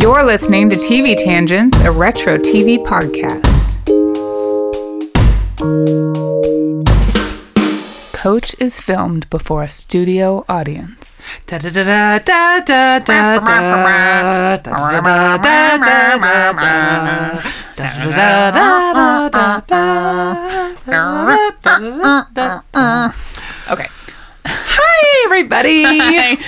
You're listening to TV Tangents, a retro TV podcast. Coach is filmed before a studio audience. Everybody.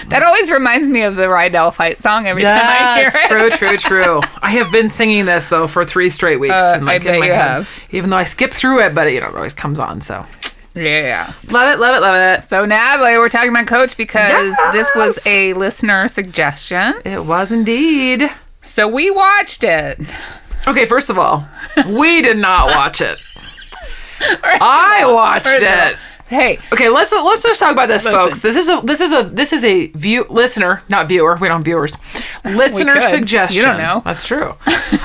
that always reminds me of the Rydell fight song every time I hear Yes, it. true, true, true. I have been singing this though for three straight weeks. Uh, in, I bet you head. have. Even though I skip through it, but you know, it always comes on. So Yeah. love it, love it, love it. So Natalie, we're talking about Coach because this was a listener suggestion. It was indeed. So we watched it. Okay, first of all, we did not watch it. I watched it. Hey, Okay, let's let's just talk about this, Listen. folks. This is a this is a this is a view listener, not viewer. We don't have viewers. Listener suggestion. You don't know. That's true.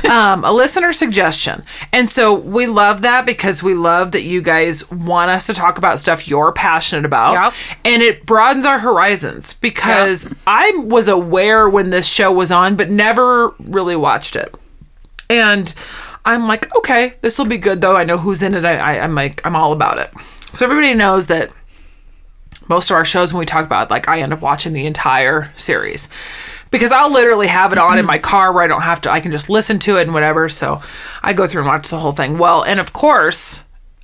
um, a listener suggestion, and so we love that because we love that you guys want us to talk about stuff you're passionate about, Yep. and it broadens our horizons. Because I was aware when this show was on, but never really watched it. And I'm like, okay, this will be good though. I know who's in it. I, I, I'm like, I'm all about it. So everybody knows that most of our shows, when we talk about, like, I end up watching the entire series because I'll literally have it on in my car where I don't have to. I can just listen to it and whatever. So I go through and watch the whole thing. Well, and of course.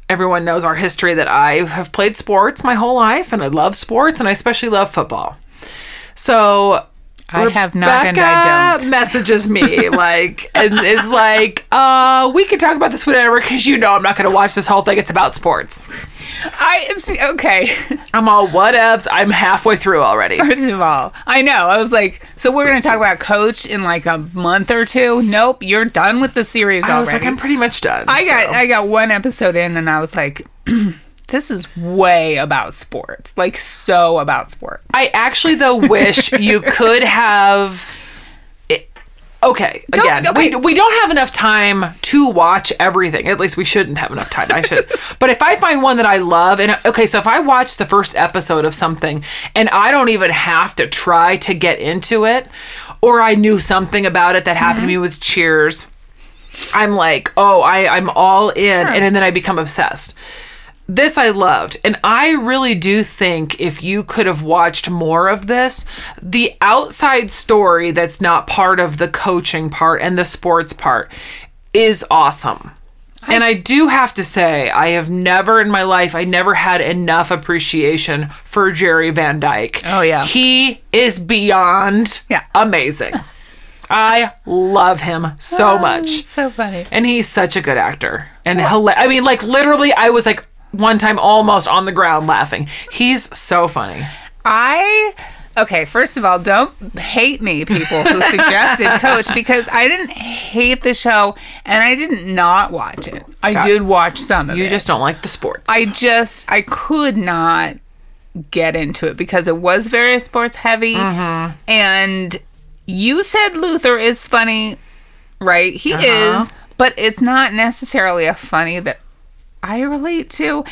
Everyone knows our history that I have played sports my whole life and I love sports and I especially love football. So I have not and I don't. messages me like and is like, uh, we can talk about this whenever because you know I'm not going to watch this whole thing. It's about sports. I it's okay. I'm all whatevs. I'm halfway through already. First of all, I know. I was like, so we're gonna talk about Coach in like a month or two. Nope, you're done with the series I was already. like, I'm pretty much done. I got. I got one episode in, and I was like, this is way about sports, like so about sports. I actually though wish you could have. It, okay, Don't- again, okay. we we don't have enough time to watch everything. At least we shouldn't have enough time. I should. but if I find one that I love, and okay, so if I watch the first episode of something and I don't even have to try to get into it, or I knew something about it that happened to mm-hmm. me with Cheers. I'm like, oh, I, I'm all in. And, and then I become obsessed. This I loved. And I really do think if you could have watched more of this, the outside story that's not part of the coaching part and the sports part is awesome. And I do have to say, I have never in my life, I never had enough appreciation for Jerry Van Dyke. Oh, yeah. He is beyond Yeah. amazing. I love him so oh, much. So funny. And he's such a good actor. And hila- I mean, like, literally, I was like one time almost on the ground laughing. He's so funny. I okay. First of all, don't hate me, people who suggested Coach, because I didn't hate the show and I didn't not watch it. I Got- did watch some of You it. You just don't like the sports. I just I could not get into it because it was very sports heavy, Mm-hmm. and you said Luther is funny, right? He Uh-huh. is, but it's not necessarily a funny that I relate to.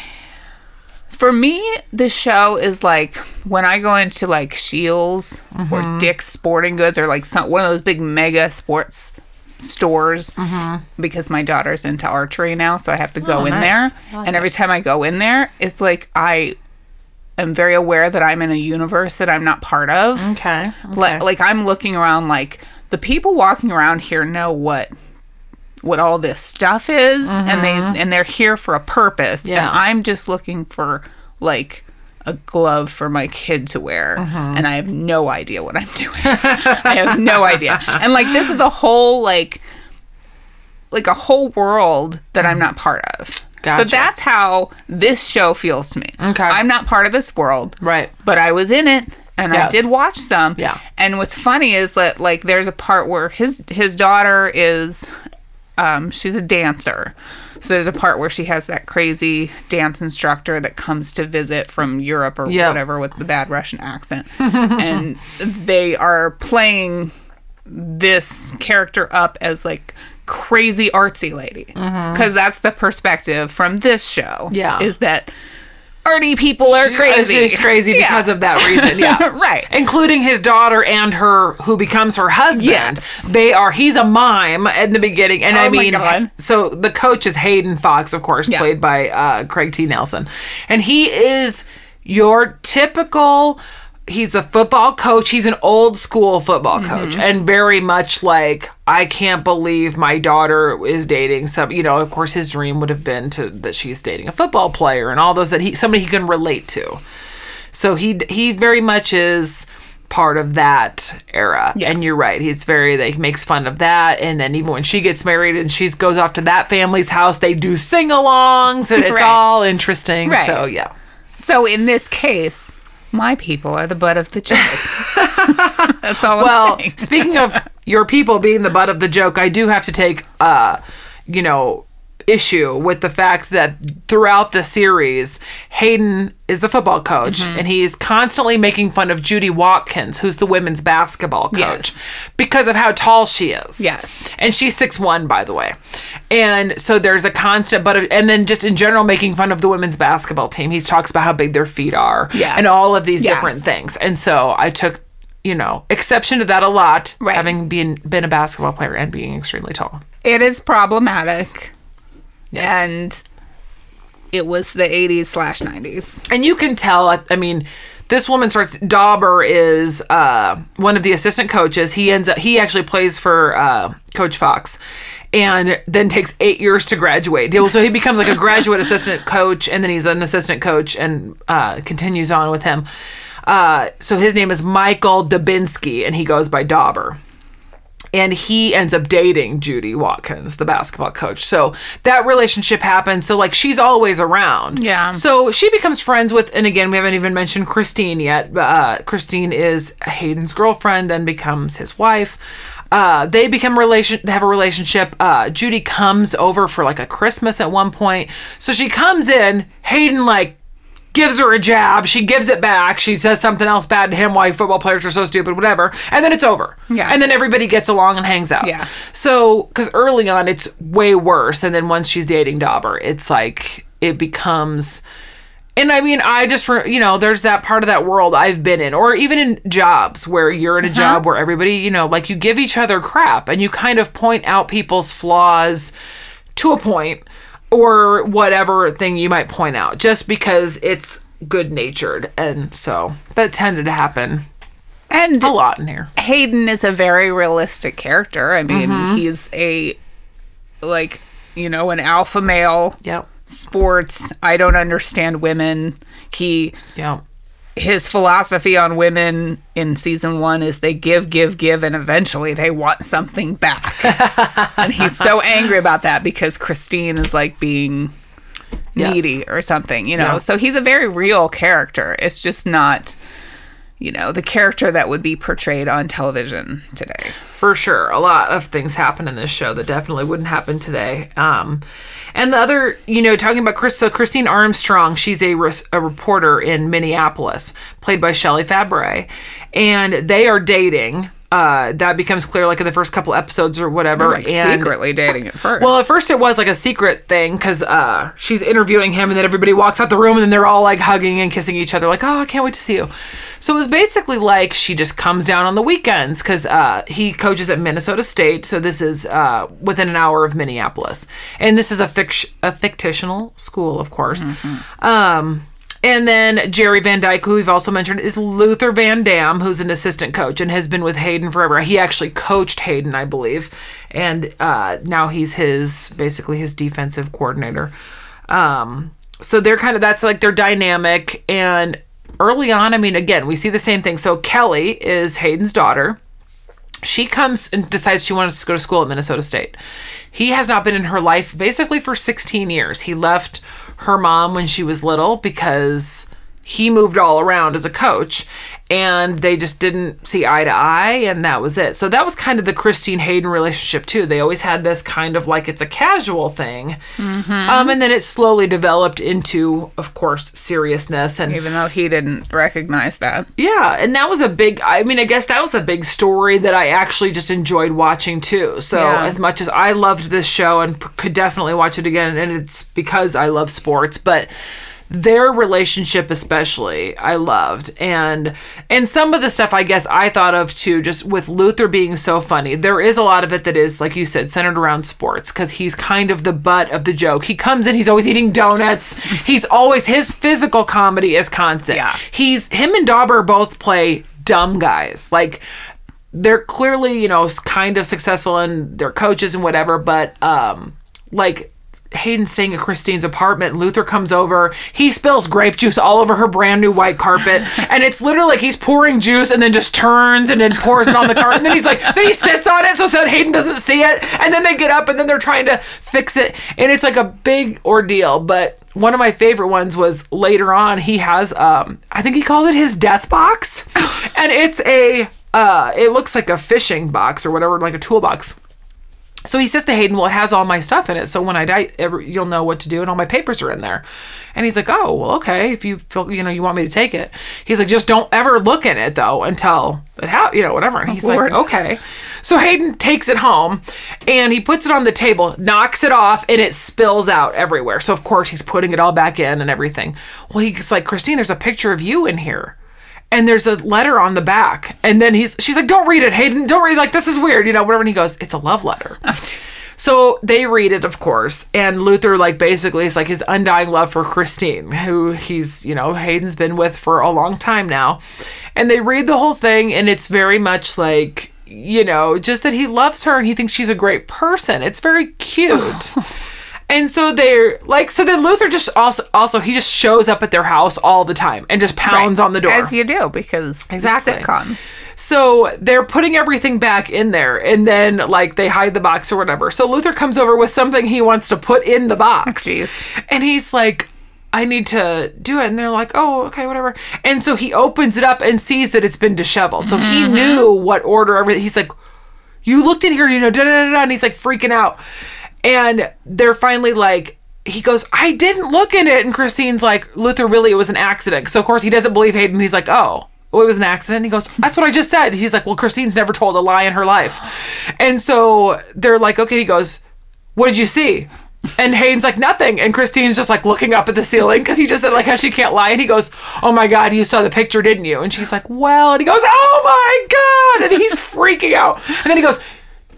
For me, the show is like when I go into like Scheels Mm-hmm. or Dick's Sporting Goods or like some, one of those big mega sports stores Mm-hmm. because my daughter's into archery now, so I have to go Oh, in nice. there. Like and every time I go in there, it's like I am very aware that I'm in a universe that I'm not part of. okay. Li- like I'm looking around like the people walking around here know what what all this stuff is and they and they're here for a purpose Mm-hmm. Yeah. and I'm just looking for like a glove for my kid to wear Mm-hmm. and I have no idea what I'm doing. I have no idea. And like this is a whole like like a whole world that I'm not part of. So that's how this show feels to me. Okay. I'm not part of this world Right. but I was in it and I did watch some. Yeah. And what's funny is that like there's a part where his his daughter is um she's a dancer. So there's a part where she has that crazy dance instructor that comes to visit from Europe or Yeah. whatever with the bad Russian accent. and they are playing this character up as like crazy artsy lady because that's the perspective from this show Yeah. is that arty people are crazy. She's crazy Yeah. because of that reason. Yeah. Right. Including his daughter and her who becomes her husband. Yes. They are he's a mime in the beginning. And Oh I mean God. so the coach is Hayden Fox, of course, Yeah. played by uh, Craig T. Nelson. And he is your typical he's the football coach. He's an old school football coach and very much like I can't believe my daughter is dating some you know, of course his dream would have been to that she's dating a football player and all those that he somebody he can relate to. So he he very much is part of that era. And you're right. He's very like makes fun of that. And then even when she gets married and she goes off to that family's house, they do sing-alongs and it's Right. all interesting. Right. So yeah. So in this case, my people are the butt of the joke. That's all Well, I'm saying. speaking of your people being the butt of the joke, I do have to take uh, you know, issue with the fact that throughout the series, Hayden is the football coach Mm-hmm. and he is constantly making fun of Judy Watkins, who's the women's basketball coach, Yes. because of how tall she is. Yes. And she's six one, by the way. And so there's a constant, but and then just in general making fun of the women's basketball team. He talks about how big their feet are, Yeah. and all of these Yeah. different things. And so I took, you know, exception to that a lot, Right. having been been a basketball player and being extremely tall. It is problematic. Yes. And it was the 80s slash 90s. And you can tell, I- I mean, this woman starts. Dauber is uh, one of the assistant coaches. He ends up. He actually plays for uh, Coach Fox, and then takes eight years to graduate. So he becomes like a graduate assistant coach, and then he's an assistant coach, and uh, continues on with him. Uh, so his name is Michael Dubinsky, and he goes by Dauber and he ends up dating Judy Watkins, the basketball coach. So that relationship happens. So like she's always around. Yeah. So she becomes friends with, and again, we haven't even mentioned Christine yet. Uh, Christine is Hayden's girlfriend, then becomes his wife. Uh, they become relation they have a relationship. Uh, Judy comes over for like a Christmas at one point. So she comes in, Hayden like gives her a jab. She gives it back. She says something else bad to him why football players are so stupid, whatever. And then it's over. Yeah. And then everybody gets along and hangs out. Yeah. So, because early on it's way worse. And then once she's dating Dauber, it's like it becomes. And I mean, I just, re- you know, there's that part of that world I've been in, or even in jobs where you're in a uh-huh. job where everybody, you know, like you give each other crap and you kind of point out people's flaws to a point or whatever thing you might point out just because it's good natured. And so that tended to happen And a lot in here. Hayden is a very realistic character. I mean, Mm-hmm. he's a, like, you know, an alpha male, Yep. sports. I don't understand women. He Yep. His philosophy on women in season one is they give, give, give, and eventually they want something back. and he's so angry about that because Christine is like being Yes. needy or something, you know? Yeah. So he's a very real character. It's just not, you know, the character that would be portrayed on television today. for sure. A lot of things happen in this show that definitely wouldn't happen today. Um and the other you know talking about chris so christine armstrong she's a, res- a reporter in minneapolis played by shelley Fabares. And they are dating uh that becomes clear like in the first couple episodes or whatever Like and secretly dating at first. well, at first it was like a secret thing because uh, she's interviewing him, and then everybody walks out the room, and then they're all like hugging and kissing each other, like, "Oh, I can't wait to see you." So it was basically like she just comes down on the weekends because uh, he coaches at Minnesota State, so this is uh, within an hour of Minneapolis, and this is a fict- a fictional school, of course. Um, and then Jerry Van Dyke, who we've also mentioned, is Luther Van Dam, who's an assistant coach and has been with Hayden forever. He actually coached Hayden, I believe, and uh, now he's his basically his defensive coordinator. Um, so they're kind of that's like their dynamic. And early on, I mean, again, we see the same thing. So Kelly is Hayden's daughter she comes and decides she wants to go to school at Minnesota State. He has not been in her life basically for 16 years. He left her mom when she was little because he moved all around as a coach and they just didn't see eye to eye and that was it. So that was kind of the Christine Hayden relationship too. They always had this kind of like it's a casual thing. Um, and then it slowly developed into of course seriousness and even though he didn't recognize that. yeah, and that was a big I mean, I guess that was a big story that I actually just enjoyed watching too. So, Yeah. as much as I loved this show and p- could definitely watch it again and it's because I love sports, but their relationship especially I loved. And and some of the stuff I guess I thought of too just with Luther being so funny there is a lot of it that is like you said centered around sports cuz he's kind of the butt of the joke. He comes in he's always eating donuts. He's always his physical comedy is constant. Yeah. he's him and Dauber both play dumb guys. Like they're clearly you know kind of successful and they're coaches and whatever but um like Hayden's staying at Christine's apartment. Luther comes over. He spills grape juice all over her brand new white carpet. and it's literally like he's pouring juice and then just turns and then pours it on the carpet. And then he's like, then he sits on it so that Hayden doesn't see it. And then they get up and then they're trying to fix it. And it's like a big ordeal. But one of my favorite ones was later on, he has, um, I think he called it his death box. and it's a, uh, it looks like a fishing box or whatever, like a toolbox. So he says to Hayden, "Well, it has all my stuff in it, so when I die, you'll know what to do, and all my papers are in there." And he's like, "Oh, well, okay. If you feel, you know, you want me to take it." He's like, "Just don't ever look in it though until it ha- you know, whatever." And oh, he's Lord. like, "Okay." So Hayden takes it home, and he puts it on the table, knocks it off, and it spills out everywhere. So of course he's putting it all back in and everything. Well, he's like, "Christine, there's a picture of you in here." And there's a letter on the back and then he's she's like don't read it hayden don't read it. like this is weird you know whatever and he goes it's a love letter oh, so they read it of course and luther like basically is like his undying love for christine who he's you know hayden's been with for a long time now and they read the whole thing and it's very much like you know just that he loves her and he thinks she's a great person it's very cute and so they're like, so then Luther just also, also he just shows up at their house all the time and just pounds on the door. As you do, because Exactly. sitcoms. So they're putting everything back in there and then like they hide the box or whatever. So Luther comes over with something he wants to put in the box. Jeez. And he's like, I need to do it. And they're like, oh, okay, whatever. And so he opens it up and sees that it's been disheveled. So he mm-hmm. knew what order everything. He's like, you looked in here, you know, da da da da. And he's like freaking out. And they're finally like, he goes, I didn't look in it. And Christine's like, Luther, really, it was an accident. So, of course, he doesn't believe Hayden. He's like, oh, well, it was an accident. He goes, that's what I just said. He's like, well, Christine's never told a lie in her life. And so they're like, okay. He goes, what did you see? And Hayden's like, nothing. And Christine's just like looking up at the ceiling because he just said, like, how she can't lie. And he goes, oh my God, you saw the picture, didn't you? And she's like, well, and he goes, oh my God. And he's freaking out. And then he goes,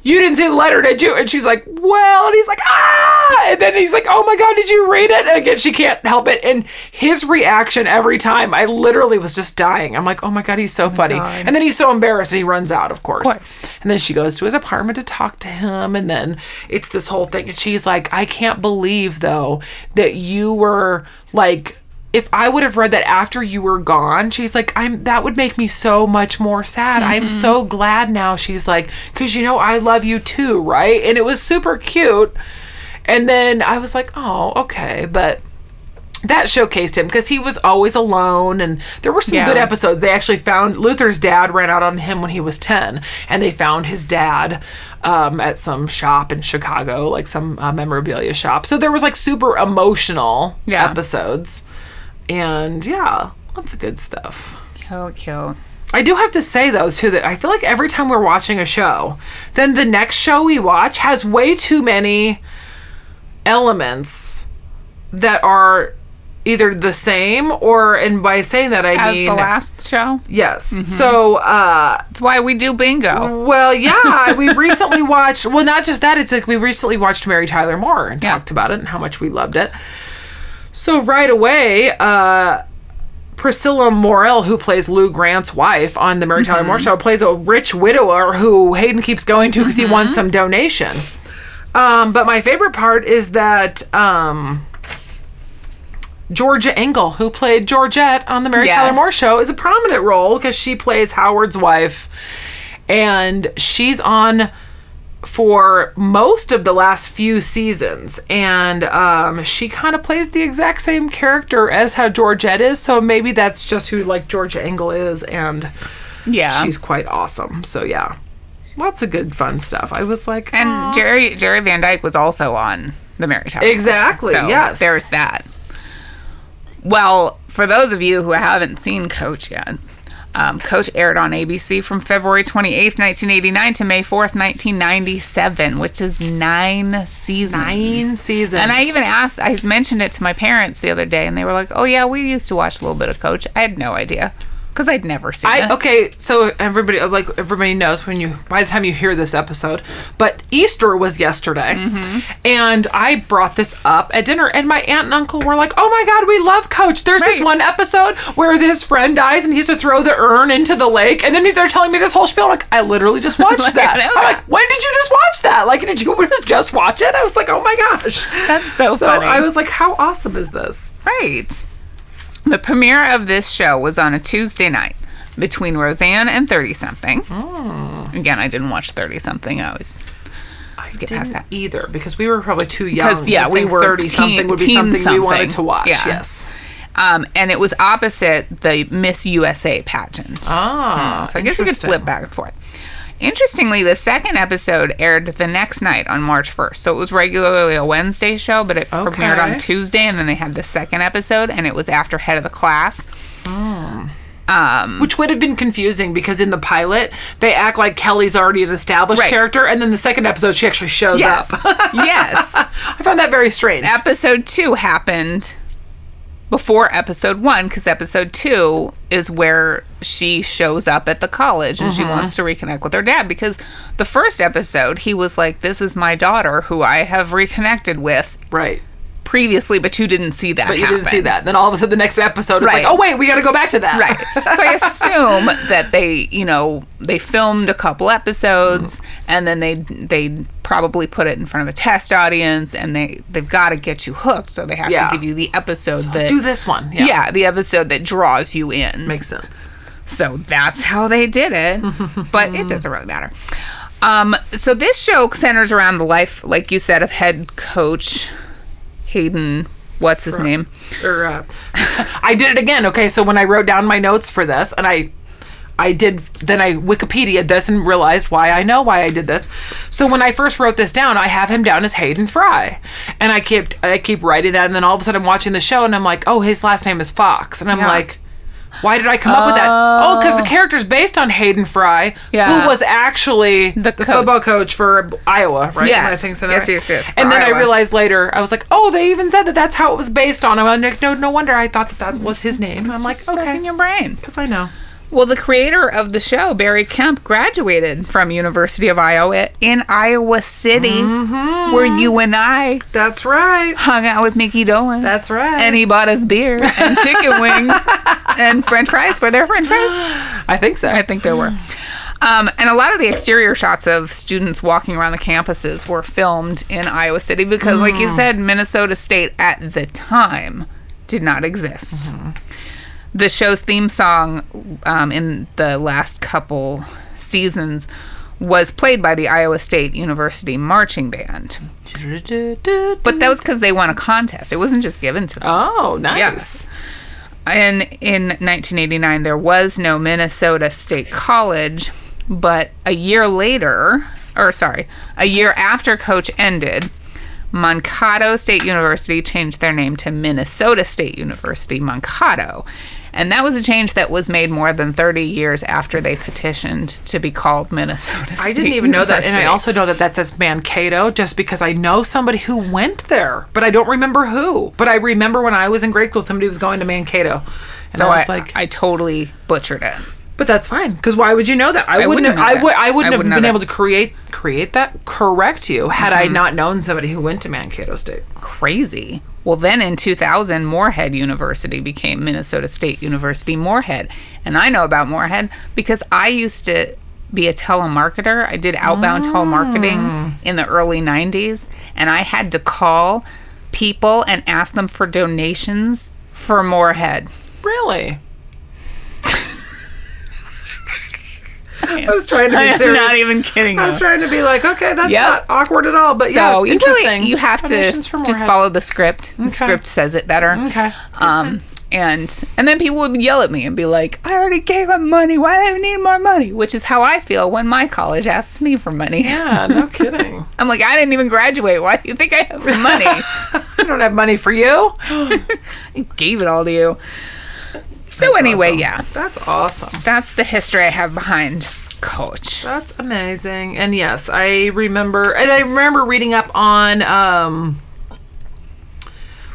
you didn't see the letter, did you? And she's like, well, and he's like, ah, and then he's like, oh my god, did you read it? And again, she can't help it. And his reaction every time, I literally was just dying. I'm like, oh my god, he's so funny. God. And then he's so embarrassed and he runs out, of course. course. And then she goes to his apartment to talk to him, and then it's this whole thing. And she's like, I can't believe though that you were like if I would have read that after you were gone, she's like, I'm that would make me so much more sad. I'm so glad now. She's like, because you know I love you too, right? And it was super cute. And then I was like, oh, okay, but that showcased him because he was always alone and there were some Yeah. good episodes they actually found luther's dad ran out on him when he was 10 and they found his dad um, at some shop in chicago like some uh, memorabilia shop so there was like super emotional Yeah. episodes and yeah lots of good stuff Cute, cute. I do have to say though too that I feel like every time we're watching a show, then the next show we watch has way too many elements that are either the same or and by saying that I As mean the last show. yes. So uh That's why we do bingo. well, yeah, we recently watched. Well, not just that. It's like we recently watched Mary Tyler Moore and Yeah. talked about it and how much we loved it. So right away, uh, Priscilla Morrill, who plays Lou Grant's wife on the Mary Tyler Moore show, plays a rich widower who Hayden keeps going to because he wants some donation. Um, but my favorite part is that um, Georgia Engel, who played Georgette on the Mary Yes. Tyler Moore show, is a prominent role because she plays Howard's wife, and she's on for most of the last few seasons and um, she kind of plays the exact same character as how georgette is so maybe that's just who like georgia engel is and Yeah. she's quite awesome so yeah lots of good fun stuff i was like and Jerry Jerry Van Dyke was also on the Mary Tyler. exactly So yes There's that. Well, for those of you who haven't seen Coach yet, Um, Coach aired on ABC from February 28th, 1989 to May 4th, 1997, which is nine seasons. Nine seasons. And I even asked, I mentioned it to my parents the other day, and they were like, oh, yeah, we used to watch a little bit of Coach. I had no idea because I'd never seen I it. okay, so everybody like everybody knows when you by the time you hear this episode, but Easter was yesterday, Mm-hmm. and I brought this up at dinner, and my aunt and uncle were like, "Oh my god, we love Coach." There's this one episode where his friend dies and he has to throw the urn into the lake, and then they're telling me this whole spiel. I'm like, I literally just watched Like, that. I'm like, when did you just watch that? Like, did you just watch it? I was like, oh my gosh, That's so, so funny. I was like, how awesome is this? Right. The premiere of this show was on a Tuesday night between Roseanne and 30 something. Again, I didn't watch 30 something. I was. I get past that. either because we were probably too young. 'Cause, yeah, we were thirty teen- something would be teen something, we wanted to watch. Yeah. Yes. Um, and it was opposite the Miss USA pageant. Ah, so I guess you could flip back and forth. Interestingly, the second episode aired the next night on March 1st. So it was regularly a Wednesday show, but it premiered on Tuesday, and then they had the second episode, and it was after Head of the Class. Um, Which would have been confusing because in the pilot they act like Kelly's already an established Right. character, and then the second episode she actually shows yes. up. yes. I found that very strange. episode two happened before episode one because episode two is where she shows up at the college and she mm-hmm. wants to reconnect with her dad because the first episode he was like this is my daughter who i have reconnected with right. Previously but you didn't see that But you didn't see that. Then all of a sudden the next episode it's Right. like, oh wait, we gotta go back to that. Right. So I assume that they, you know, they filmed a couple episodes and then they they probably put it in front of a test audience and they they've got to get you hooked so they have Yeah. to give you the episode that Do this one. Yeah. yeah, the episode that draws you in. Makes sense. So that's how they did it. but it doesn't really matter. Um, so this show centers around the life, like you said, of head coach Hayden. What's his name? Or, uh, I did it again. Okay, so when I wrote down my notes for this, and I, I did then I Wikipedia this and realized why I know why I did this. So when I first wrote this down, I have him down as Hayden Fry, and I kept I keep writing that, and then all of a sudden I'm watching the show, and I'm like, oh, his last name is Fox, and I'm Yeah. like. Why did I come up with that? Oh, because the oh. character's based on Hayden Fry, Yeah. who was actually the, coach. football coach for Iowa, right? Am I Yes. saying something Yes, right? yes, yes, for And then I Iowa. realized later, I was like, oh, they even said that that's how it was based on. I'm like, no, no wonder I thought that that was his name. I'm like, Stuck in okay, your brain. because I know. Well, the creator of the show, Barry Kemp, graduated from University of Iowa in Iowa City, mm-hmm. where you and I That's right. hung out with Mickey Dolan. That's right. and he bought us beer and chicken wings and French fries. Were there French fries? I think so. I think there were. Um, and a lot of the exterior shots of students walking around the campuses were filmed in Iowa City because, like you mm. said, Minnesota State at the time did not exist. Mm-hmm. The show's theme song um, in the last couple seasons was played by the Iowa State University Marching Band. But that was because they won a contest. It wasn't just given to them. oh, nice. And in 1989, there was no Minnesota State College, but a year later, or sorry, a year after Coach ended, Mankato State University changed their name to Minnesota State University Mankato. And that was a change that was made more than 30 years after they petitioned to be called Minnesota State I didn't even know that, and I also know that that says Mankato just because I know somebody who went there, but I don't remember who. But I remember when I was in grade school, somebody was going to Mankato, and So I I, was like, I totally butchered it. But that's fine because why would you know that? I, wouldn't. wouldn't have, I would. I wouldn't I have been able to create create that correct you had I mm-hmm. not known somebody who went to Mankato State. crazy. Well, then in 2000, Moorhead University became Minnesota State University Moorhead. And I know about Moorhead because I used to be a telemarketer. I did outbound telemarketing mm. in the early 90s. And I had to call people and ask them for donations for Moorhead. Really? I was trying to be serious. I be am not even kidding I was trying to be like, okay, that's Yep. not awkward at all. But So yes, you really interesting. you have to just follow the script. The script says it better. Okay. Um, and and then people would yell at me and be like, "I already gave them money. Why do I need more money?" Which is how I feel when my college asks me for money. Yeah, no kidding. I'm like, I didn't even graduate. Why do you think I have money? I don't have money for you. I gave it all to you. So anyway, awesome. yeah, That's awesome. that's the history I have behind Coach. That's amazing. And yes, I remember and I remember reading up on um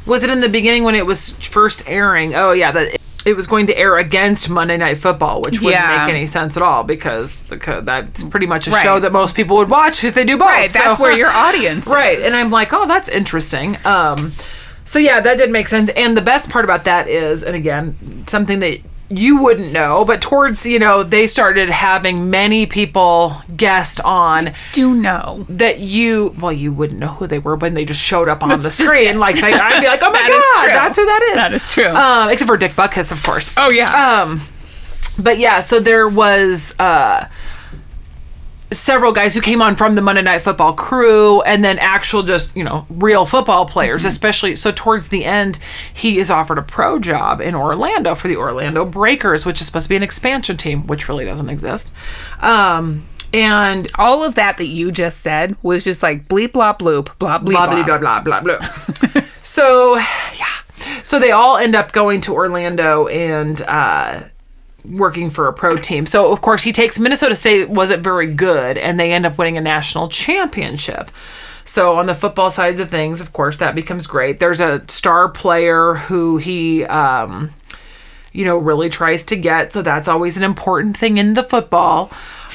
was it in the beginning when it was first airing? Oh yeah, that it was going to air against Monday Night Football, which wouldn't Yeah. make any sense at all because the, co- that's pretty much a Right. show that most people would watch if they do both. Right, that's where your audience right is. and i'm like oh that's interesting um so yeah that did make sense and the best part about that is and again something that you wouldn't know but towards you know they started having many people guest on do know. that you well you wouldn't know who they were when they just showed up on That's the screen like i'd be like oh my That god that's who that is That is true. um except for dick butkus of course Oh yeah. um, but yeah, so there was uh several guys who came on from the Monday Night Football crew and then actual just, you know, real football players, especially so towards the end he is offered a pro job in Orlando for the Orlando Breakers, which is supposed to be an expansion team, which really doesn't exist. Um and All of that that you just said was just like bleep blop bloop blah bleep blah blah. blah blah blah blah. so yeah, so they all end up going to Orlando and uh, working for a pro team. So of course he takes Minnesota State wasn't very good, and they end up winning a national championship. So on the football sides of things, of course, that becomes great. There's a star player who he. Um, you know, really tries to get. So that's always an important thing in the football.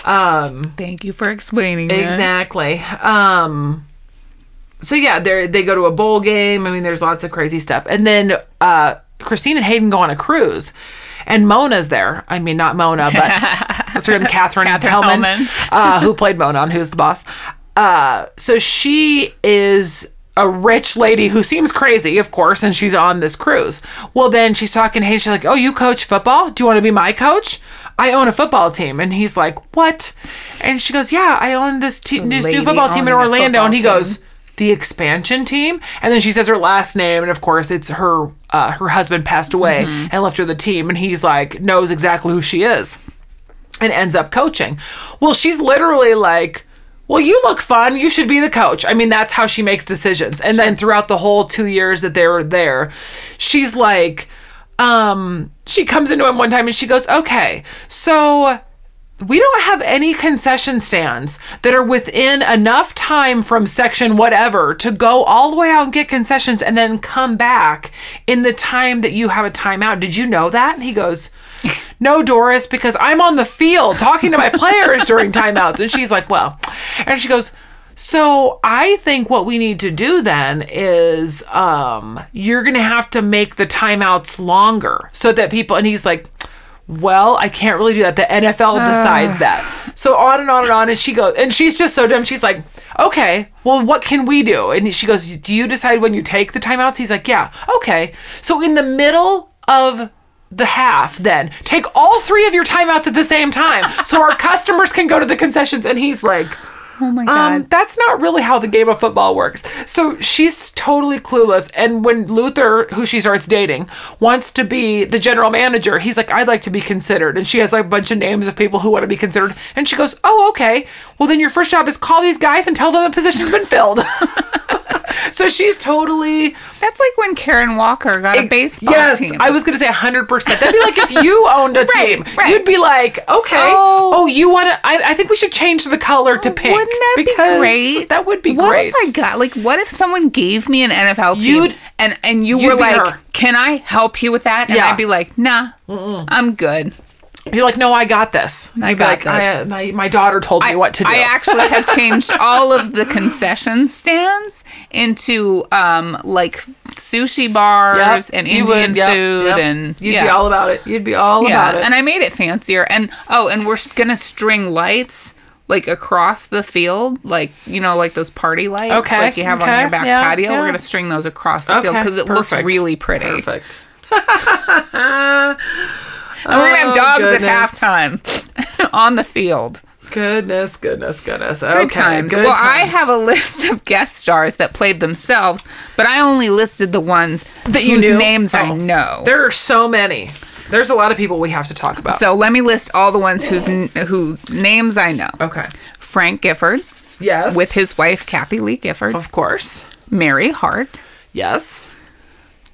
Um, Thank you for explaining that. Exactly. Um so yeah, they they go to a bowl game. I mean, there's lots of crazy stuff. And then uh Christine and Hayden go on a cruise. And Mona's there. I mean, not Mona, but what's her name? Catherine, Katherine Helmond, Helmond. uh, who played Mona on Who's the Boss. Uh, so she is a rich lady who seems crazy, of course, and she's on this cruise. Well, then she's talking to Hayden. She's like, "Oh, you coach football? Do you want to be my coach? I own a football team." And he's like, "What?" And she goes, "Yeah, I own this, te- this new football team in Orlando." And he football goes, "The expansion team?" And then she says her last name, and of course, it's her. Uh, her husband passed away Mm-hmm. and left her the team, and he's like knows exactly who she is and ends up coaching. Well, she's literally like, well, you look fun. You should be the coach. I mean, that's how she makes decisions. And then throughout the whole two years that they were there, she's like, um, she comes into him one time and she goes, okay, so we don't have any concession stands that are within enough time from section whatever to go all the way out and get concessions and then come back in the time that you have a timeout. Did you know that? And he goes, No, Doris, because I'm on the field talking to my players during timeouts. And she's like, Well, and she goes, so I think what we need to do then is um, you're gonna have to make the timeouts longer so that people and he's like, well, I can't really do that. The NFL ah. decides that. So on and on and on. And she goes, and she's just so dumb. She's like, okay, well, what can we do? And she goes, do you decide when you take the timeouts? He's like, yeah, okay. So in the middle of the half, then take all three of your timeouts at the same time so our customers can go to the concessions. And he's like, Oh my god. um, that's not really how the game of football works. So she's totally clueless. And when Luther, who she starts dating, wants to be the general manager, he's like, I'd like to be considered. And she has like a bunch of names of people who want to be considered. And she goes, Oh, okay. Well, then your first job is call these guys and tell them the position's been filled. so she's totally. That's like when Karen Walker got a baseball yes, team. I was going to say 100%. That'd be like if you owned a Right, team. right. You'd be like, okay. Oh. Oh, you want to. I, I think we should change the color to oh, pink. Wouldn't that be great? That would be what great. What if I got like what if someone gave me an NFL team You'd- and and you were like, her. "Can I help you with that?" And Yeah. I'd be like, "Nah, I'm good." You're like, no, I got this. I got like, this. I, my, my daughter told me what to do. I actually have changed all of the concession stands into um like sushi bars and you Indian would, yep, food yep. and you'd yeah. be all about it. You'd be all yeah, about it. and I made it fancier. And oh, and we're gonna string lights like across the field, like you know, like those party lights, Okay, like you have on your back yeah, patio. We're gonna string those across the field because it looks really pretty. Perfect. And we're gonna have Oh, dogs at halftime on the field. Goodness, goodness, goodness. Good okay, times. Good well, I have a list of guest stars that played themselves, but I only listed the ones That you whose knew? names I Oh. know. There are so many. There's a lot of people we have to talk about. So let me list all the ones whose who names I know. okay. Frank Gifford Yes. with his wife Kathie Lee Gifford, of course. Mary Hart, Yes.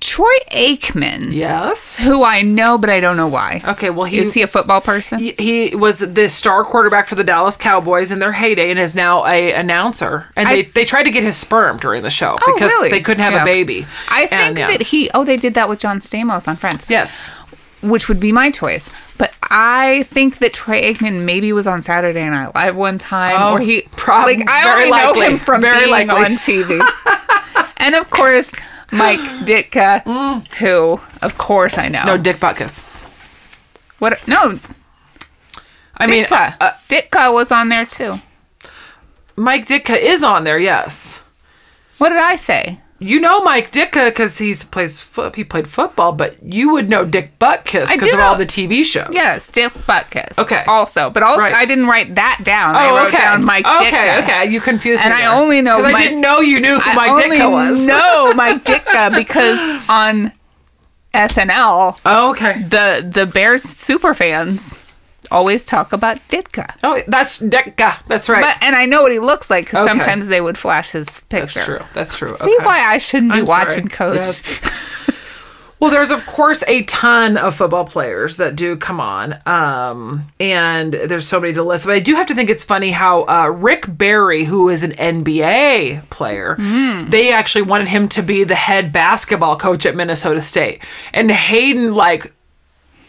Troy Aikman, Yes. who I know, but I don't know why. Okay, well, he Is he a football person? he he was the star quarterback for the Dallas Cowboys in their heyday and is now a announcer. And I- they, they tried to get his sperm during the show Oh, because really? they couldn't have Yeah. a baby. I think And, yeah. that he. Oh, they did that with John Stamos on Friends. Yes. which would be my choice. But I think that Troy Aikman maybe was on Saturday Night Live one time, Oh, or he probably. like I only likely. know him from Very being likely. on TV. and of course, Mike Ditka, who of course I know. Mm. No, Dick Butkus. what? No, I mean, Ditka. uh, Ditka was on there too. Mike Ditka is on there. Yes. What did I say? You know Mike Ditka because he's plays fo- he played football, but you would know Dick Butkus because of all the TV shows. Yes, Dick Butkus. Okay. Also, but also Right. I didn't write that down. I Oh, wrote okay. down Mike okay, Ditka. okay. You confused me. And me. I there. only know 'Cause I Mike- didn't know you knew who Mike Ditka was. No, Mike Ditka because on SNL, Oh, okay. the the Bears super fans always talk about Ditka. Oh, that's Ditka. That's right. But and I know what he looks like because Okay. sometimes they would flash his picture. that's true. That's true. See okay. why I shouldn't be I'm sorry. watching Coach. Yes. Well, there's of course a ton of football players that do come on, um, and there's so many to list. But I do have to think it's funny how uh, Rick Barry, who is an NBA player, they actually wanted him to be the head basketball coach at Minnesota State, and Hayden like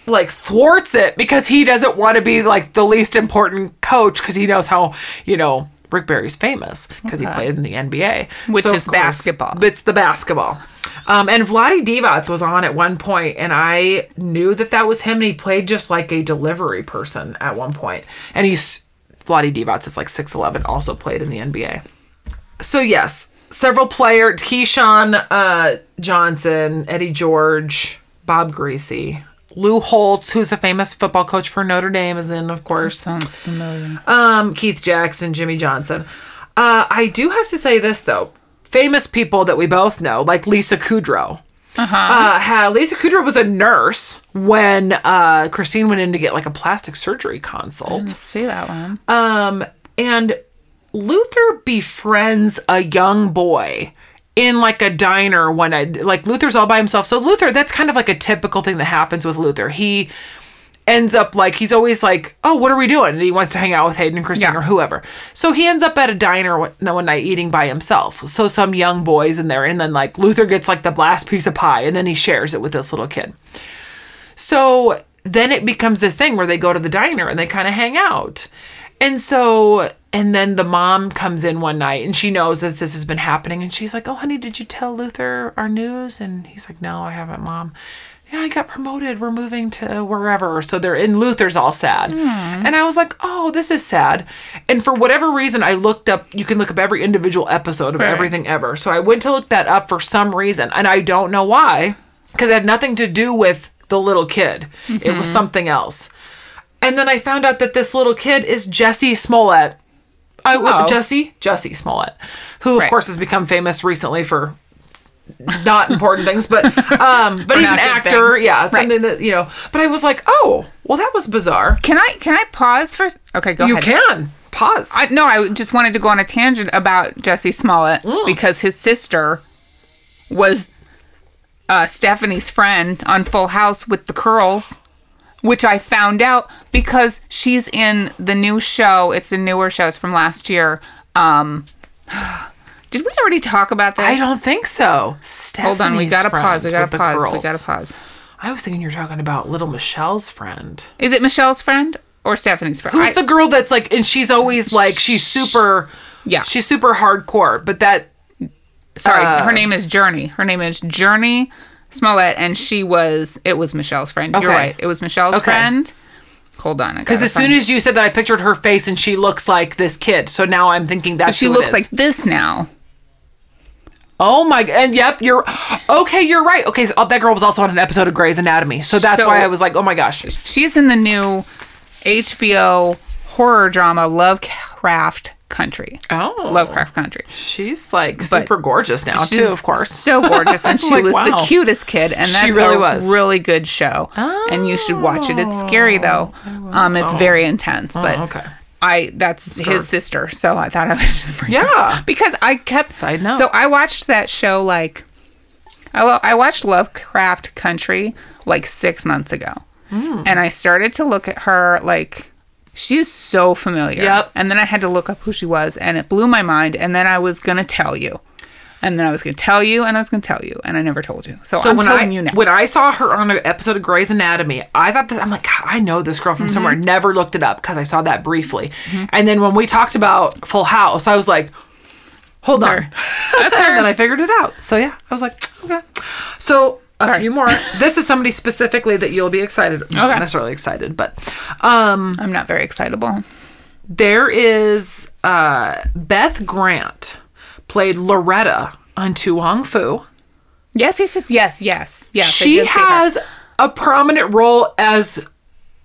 like thwarts it because he doesn't want to be like the least important coach because he knows how you know Rick Barry's famous because he played in the NBA, Which of is basketball. It's the basketball. Um, and Vlade Divac was on at one point, and I knew that that was him. And he played just like a delivery person at one point. And he's Vlade Divac is like six eleven, also played in the NBA. So yes, several players: Keyshawn uh, Johnson, Eddie George, Bob Griese, Lou Holtz, who's a famous football coach for Notre Dame, is in, of course. Sounds familiar. Um, Keith Jackson, Jimmy Johnson. Uh, I do have to say this though. Famous people that we both know, like Lisa Kudrow. Uh-huh. Uh, Lisa Kudrow was a nurse when uh, Christine went in to get like a plastic surgery consult. See that one. Um, and Luther befriends a young boy in like a diner when I like Luther's all by himself. So Luther, that's kind of like a typical thing that happens with Luther. He ends up like he's always like, "Oh, what are we doing?" And he wants to hang out with Hayden and Christine Yeah. or whoever. So he ends up at a diner one, one night eating by himself. So some young boys in there, and then like Luther gets like the last piece of pie, and then he shares it with this little kid. So then it becomes this thing where they go to the diner and they kind of hang out. And so, and then the mom comes in one night and she knows that this has been happening. And she's like, Oh, honey, did you tell Luther our news? And he's like, No, I haven't, mom. Yeah, I got promoted. We're moving to wherever. So they're in Luther's all sad. And I was like, Oh, this is sad. And for whatever reason, I looked up, you can look up every individual episode of Right. everything ever. So I went to look that up for some reason. And I don't know why, because it had nothing to do with the little kid. It Mm-hmm. was something else. And then I found out that this little kid is Jussie Smollett. I Oh. Jussie Jussie Smollett, who of Right. course has become famous recently for not important things, but um, but he's an actor. things. Yeah, Right. something that you know. But I was like, oh, well, that was bizarre. Can I can I pause for? Okay, go You ahead. You can pause. I, no, I just wanted to go on a tangent about Jussie Smollett Mm. because his sister was uh, Stephanie's friend on Full House with the curls, which I found out because she's in the new show. It's a newer show. It's from last year. Um, did we already talk about this? I don't think so. Hold on, we gotta pause. We gotta pause. We curls. gotta pause. I was thinking you're talking about little Michelle's friend. Is it Michelle's friend or Stephanie's friend? Who's I- the girl that's like, and she's always like, she's super, Yeah. she's super hardcore, but that, Sorry, Uh, her name is Jurnee. Her name is Jurnee Smollett, and she was. It was Michelle's friend. You're right. It was Michelle's Okay. friend. Hold on, because as soon as you said that, I pictured her face and she looks like this kid. So now I'm thinking that's she who looks like this now. oh my, and yep, you're, okay, you're right. Okay, so oh, that girl was also on an episode of Grey's Anatomy. So that's So- why I was like, oh my gosh. She's in the new HBO horror drama Lovecraft Country. Oh. Lovecraft Country. She's like super gorgeous now too, of course. So gorgeous, and she Like, was the cutest kid, and that's She really a was. really good show. And you should watch it. It's scary though. Um, it's very intense, but Oh, okay. I that's his sister, so I thought I would just bring Yeah. because I kept Side note. So I watched that show like I, I watched Lovecraft Country like six months ago. Hmm. And I started to look at her like she's so familiar. Yep. And then I had to look up who she was and it blew my mind. And then I was going to tell you. And then I was going to tell you and I was going to tell you. And I never told you. So, I'm when telling I, you now. When I saw her on an episode of Grey's Anatomy, I thought that I'm like, God, I know this girl from somewhere. Mm-hmm. Never looked it up because I saw that briefly. And then when we talked about Full House, I was like, hold on. her. That's and then. I figured it out. So yeah, I was like, okay. So a few more. this is somebody specifically that you'll be excited. Not necessarily excited, but um, I'm not very excitable. there is uh, Beth Grant played Loretta on To Wong Foo. Yes, yes, yes, yes, yes. yes she has a prominent role as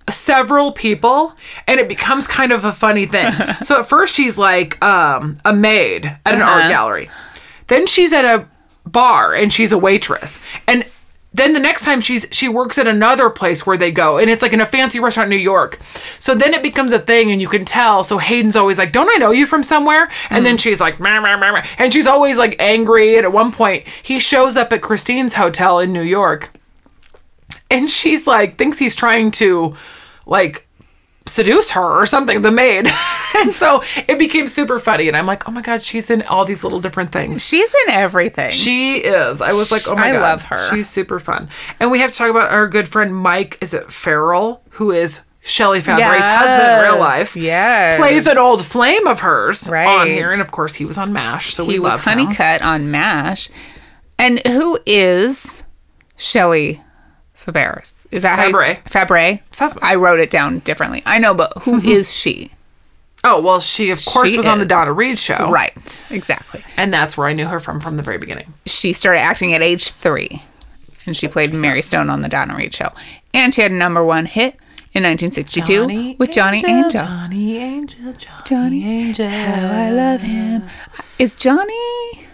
several people and it becomes kind of a funny thing so at first she's like um, a maid at an art Uh-huh. gallery then she's at a bar and she's a waitress and then the next time she's she works at another place where they go and it's like in a fancy restaurant in new york. So then it becomes a thing and you can tell. So hayden's always like don't i know you from somewhere? And then mm. she's like meh, meh, meh. and she's always like angry and at one point he shows up at christine's hotel in new york and she's like thinks he's trying to like seduce her or something the maid and so it became super funny and i'm like oh my god she's in all these little different things She's in everything. she is i was like oh my I god love her. she's super fun and we have to talk about our good friend mike is it farrell who is Shelley Fabares's husband in real life Yes. plays an old flame of hers right. on here and of course he was on mash so we he was love him. Hunnicutt on MASH. And who is Shelley Fabares? Is that how Fabre. you Fabre? Sounds- I wrote it down differently. I know, but who mm-hmm. is she? oh well she of course She was on the donna reed show Right. Exactly. and that's where i knew her from from the very beginning She started acting at age three, and she played Mary Stone on the Donna Reed show. And she had a number one hit in 1962 with Johnny Angel. Johnny Angel, Johnny, Johnny Angel. How I love him. Is Johnny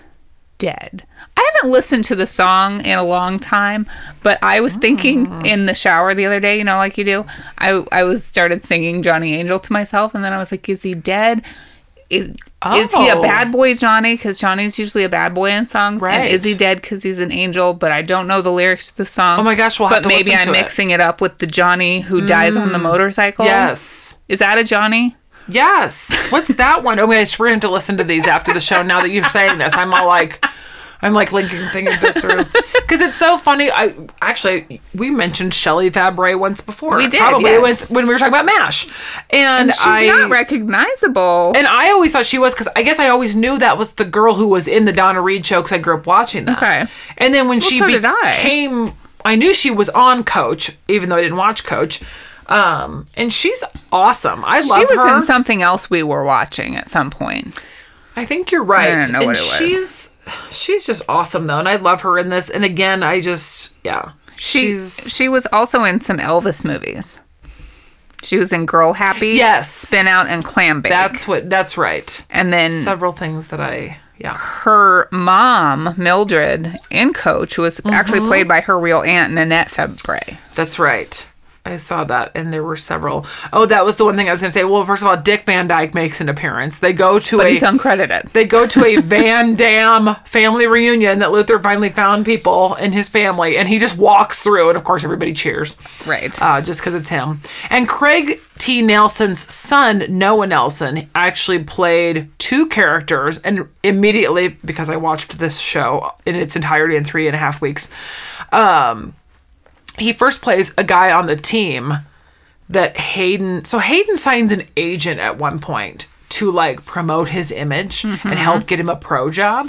dead? I haven't listened to the song in a long time, but I was thinking Mm. in the shower the other day, you know, like you do. I I was started singing Johnny Angel to myself, and then I was like, is he dead? Is, is he a Oh. bad boy Johnny? Because Johnny's usually a bad boy in songs. And is he dead because he's an angel? But I don't know the lyrics to the song. Oh my gosh, we'll but maybe I'm to it. Mm. mixing it. up with the Johnny who dies on the motorcycle. Yes. Is that a Johnny? Yes. What's that one? Oh my gosh, we're going to listen to these after the show. Now that you're saying this, I'm all like, I'm like linking things this through because it's so funny. I actually we mentioned Shelley Fabares once before. We did, probably yes. when, when we were talking about Mash, and, She's I not recognizable. and I always thought she was because I guess I always knew that was the girl who was in the Donna Reed show because I grew up watching that. Okay. And then when she so did I. became, I knew she was on Coach, even though I didn't watch Coach. Um, and she's awesome. I love her. she was her. in something else we were watching at some point. I think you're right. I don't know and what it was. She's she's just awesome though, and I love her in this. And again, I just yeah, She she's she was also in some Elvis movies. She was in Girl Happy, Yes. Spin Out, and Clam Bake. that's what that's right. and then Several things that I yeah. her mom, Mildred, in Coach, was Mm-hmm. actually played by her real aunt, Nanette Fabray. That's right. I saw that, and there were several. Oh, that was the one thing I was going to say. Well, first of all, Dick Van Dyke makes an appearance. They go to But a he's uncredited. they go to a Van Dam family reunion that Luther finally found people in his family, and he just walks through, and of course everybody cheers. Right. uh, just because it's him. And Craig T. Nelson's son, Noah Nelson, actually played two characters. And immediately, because I watched this show in its entirety in three and a half weeks, um, he first plays a guy on the team that Hayden. So Hayden signs an agent at one point to like promote his image and help mm-hmm. get him a pro job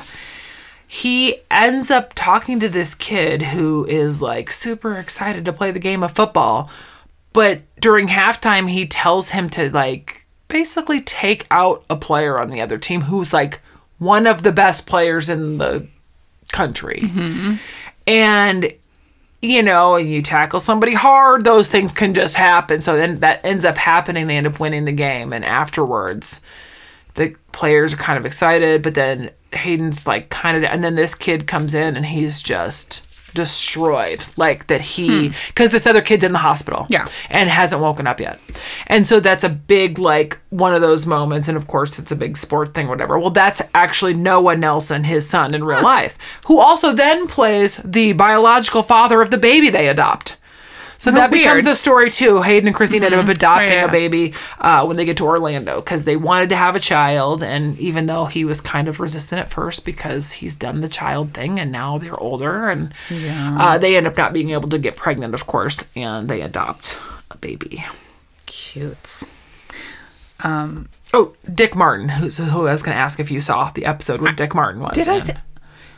he ends up talking to this kid who is like super excited to play the game of football. But during halftime, he tells him to like basically take out a player on the other team who's like one of the best players in the country. Mm-hmm. And you know, and you tackle somebody hard, those things can just happen. So then that ends up happening. They end up winning the game. And afterwards, the players are kind of excited, but then Hayden's like kind of, and then this kid comes in and he's just destroyed. Like that he, hmm. because this other kid's in the hospital. Yeah. And hasn't woken up yet. And so that's a big, like, one of those moments. And of course, it's a big sport thing, whatever. Well, that's actually Noah Nelson, his son in real life, who also then plays the biological father of the baby they adopt. So that becomes a story too. Hayden and Christine end up adopting Oh, yeah. a baby uh, when they get to Orlando because they wanted to have a child, and even though he was kind of resistant at first because he's done the child thing, and now they're older, and uh, they end up not being able to get pregnant, of course, and they adopt a baby. Cute. Oh, Dick Martin, who's who I was going to ask if you saw the episode where Dick Martin was. Did I say-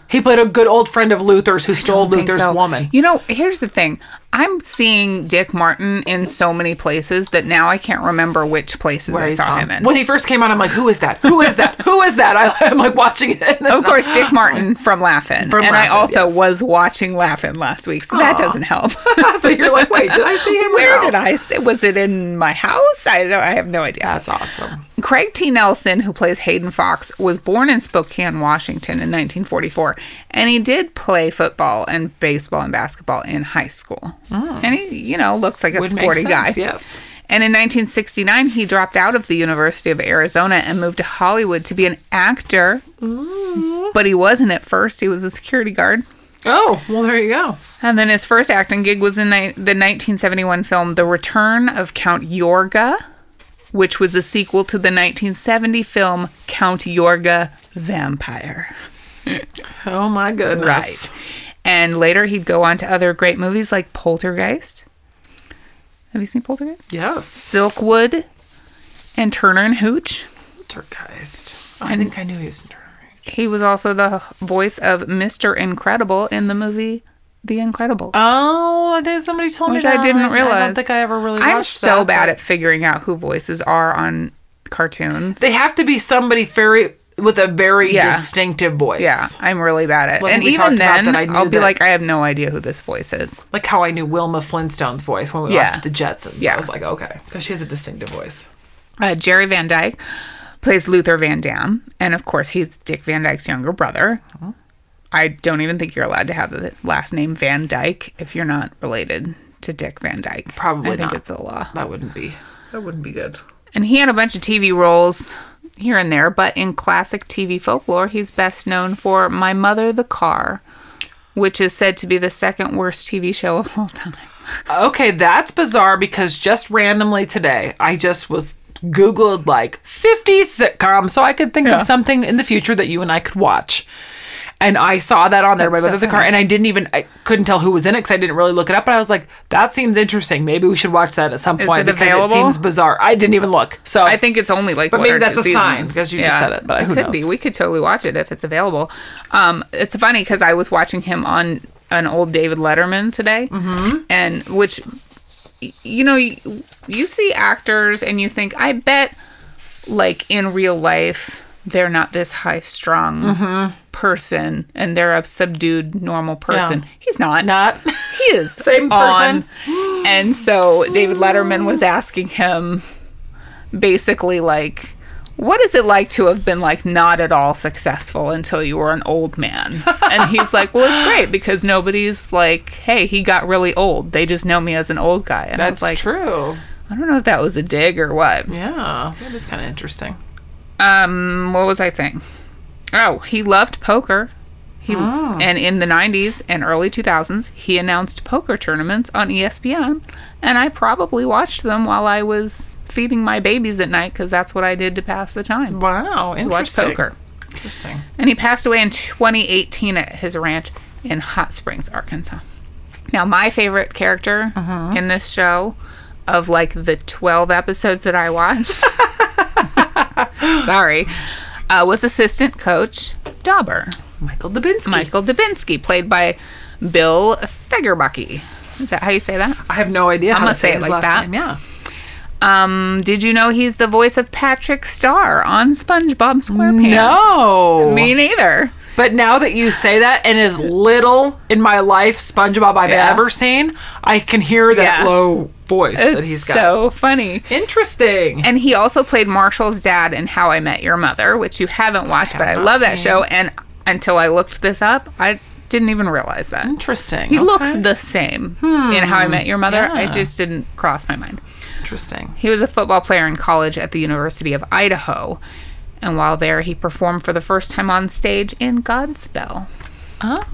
He played a good old friend of Luther's who stole Luther's so. woman. You know, here's the thing. I'm seeing Dick Martin in so many places that now I can't remember which places I I saw saw him in. When he first came out, I'm like, who is that? Who is that? Who is that? I, I'm like watching it. of course, Dick Martin from Laugh-In. From and I Laugh-In, also yes. was watching Laugh-In last week, so that doesn't help. so you're like, wait, did I see him? Where No. did I see? Was it in my house? I don't. I have no idea. That's awesome. Craig T. Nelson, who plays Hayden Fox, was born in Spokane, Washington in 1944, and he did play football and baseball and basketball in high school. Oh. And he, you know, looks like a. Would sporty guy. Yes. And in 1969, he dropped out of the University of Arizona and moved to Hollywood to be an actor. But he wasn't at first. He was a security guard. Oh, well, there you go. And then his first acting gig was in the 1971 film The Return of Count Yorga, which was a sequel to the 1970 film Count Yorga Vampire. Oh my goodness. Right. And later he'd go on to other great movies like Poltergeist. Have you seen Poltergeist? Yes. Silkwood and Turner and Hooch. Poltergeist. I think I knew he was in Turner. He was also the voice of Mr. Incredible in the movie The Incredibles. Oh, think somebody told Which me that. I didn't realize. I don't think I ever really I'm so that, bad but at figuring out who voices are on cartoons. They have to be somebody very with a very Yeah. distinctive voice. yeah, I'm really bad at it. Well, and even then, that. I'll be that- like, I have no idea who this voice is. Like how I knew Wilma Flintstone's voice when we Yeah. watched The Jetsons. Yeah. I was like, okay, because she has a distinctive voice. Uh, Jerry Van Dyke plays Luther Van Dam, and of course, he's Dick Van Dyke's younger brother. Uh-huh. I don't even think you're allowed to have the last name Van Dyke if you're not related to Dick Van Dyke. Probably I think not. it's a law. That wouldn't be. That wouldn't be good. And he had a bunch of TV roles here and there, but in classic TV folklore, he's best known for My Mother the Car, which is said to be the second worst TV show of all time. Okay, that's bizarre because just randomly today, I just was Googled like 50 sitcoms so I could think Yeah. of something in the future that you and I could watch. And I saw that on there by That's so the Car, and I didn't even, I couldn't tell who was in it because I didn't really look it up. But I was like, that seems interesting. Maybe we should watch that at some Is point it because available? it seems bizarre. I didn't even look. So I think it's only like But one maybe or that's two a sign, because you just said it, but who could knows? be. We could totally watch it if it's available. Um, it's funny because I was watching him on an old David Letterman today, mm-hmm. and which you know you, you see actors and you think I bet like in real life they're not this high strung Mm-hmm. person and they're a subdued normal person. He's not. not. He is Same on. person. And so David Letterman was asking him basically like what is it like to have been like not at all successful until you were an old man? And he's like, "Well, it's great because nobody's like, hey, he got really old. They just know me as an old guy." And I was That's like, true. I don't know if that was a dig or what. Yeah, that is kind of interesting. Um, what was I saying? Oh, he loved poker. He and in the 90s and early 2000s, he announced poker tournaments on ESPN, and I probably watched them while I was feeding my babies at night because that's what I did to pass the time. Wow, Watch interesting. poker. Interesting. And he passed away in 2018 at his ranch in Hot Springs, Arkansas. Now, my favorite character in this show, of like the 12 episodes that I watched, sorry, uh, was assistant coach Dauber. Michael Dybinski. Michael Dybinski, played by Bill Fagerbakke. Is that how you say that? I have no idea how gonna to say, say it like that. name. Yeah. Um, did you know he's the voice of Patrick Star on SpongeBob SquarePants? No. Me neither. But now that you say that, and as little in my life SpongeBob I've Yeah. ever seen, I can hear that Yeah. low voice that It's he's got. so funny. Interesting. And he also played Marshall's dad in How I Met Your Mother, which you haven't watched, but I love that show. And until I looked this up, I didn't even realize that. Interesting. He looks Okay. Hmm. the same in How I Met Your Mother. Yeah. It just didn't cross my mind. interesting. He was a football player in college at the University of Idaho. And while there, he performed for the first time on stage in Godspell.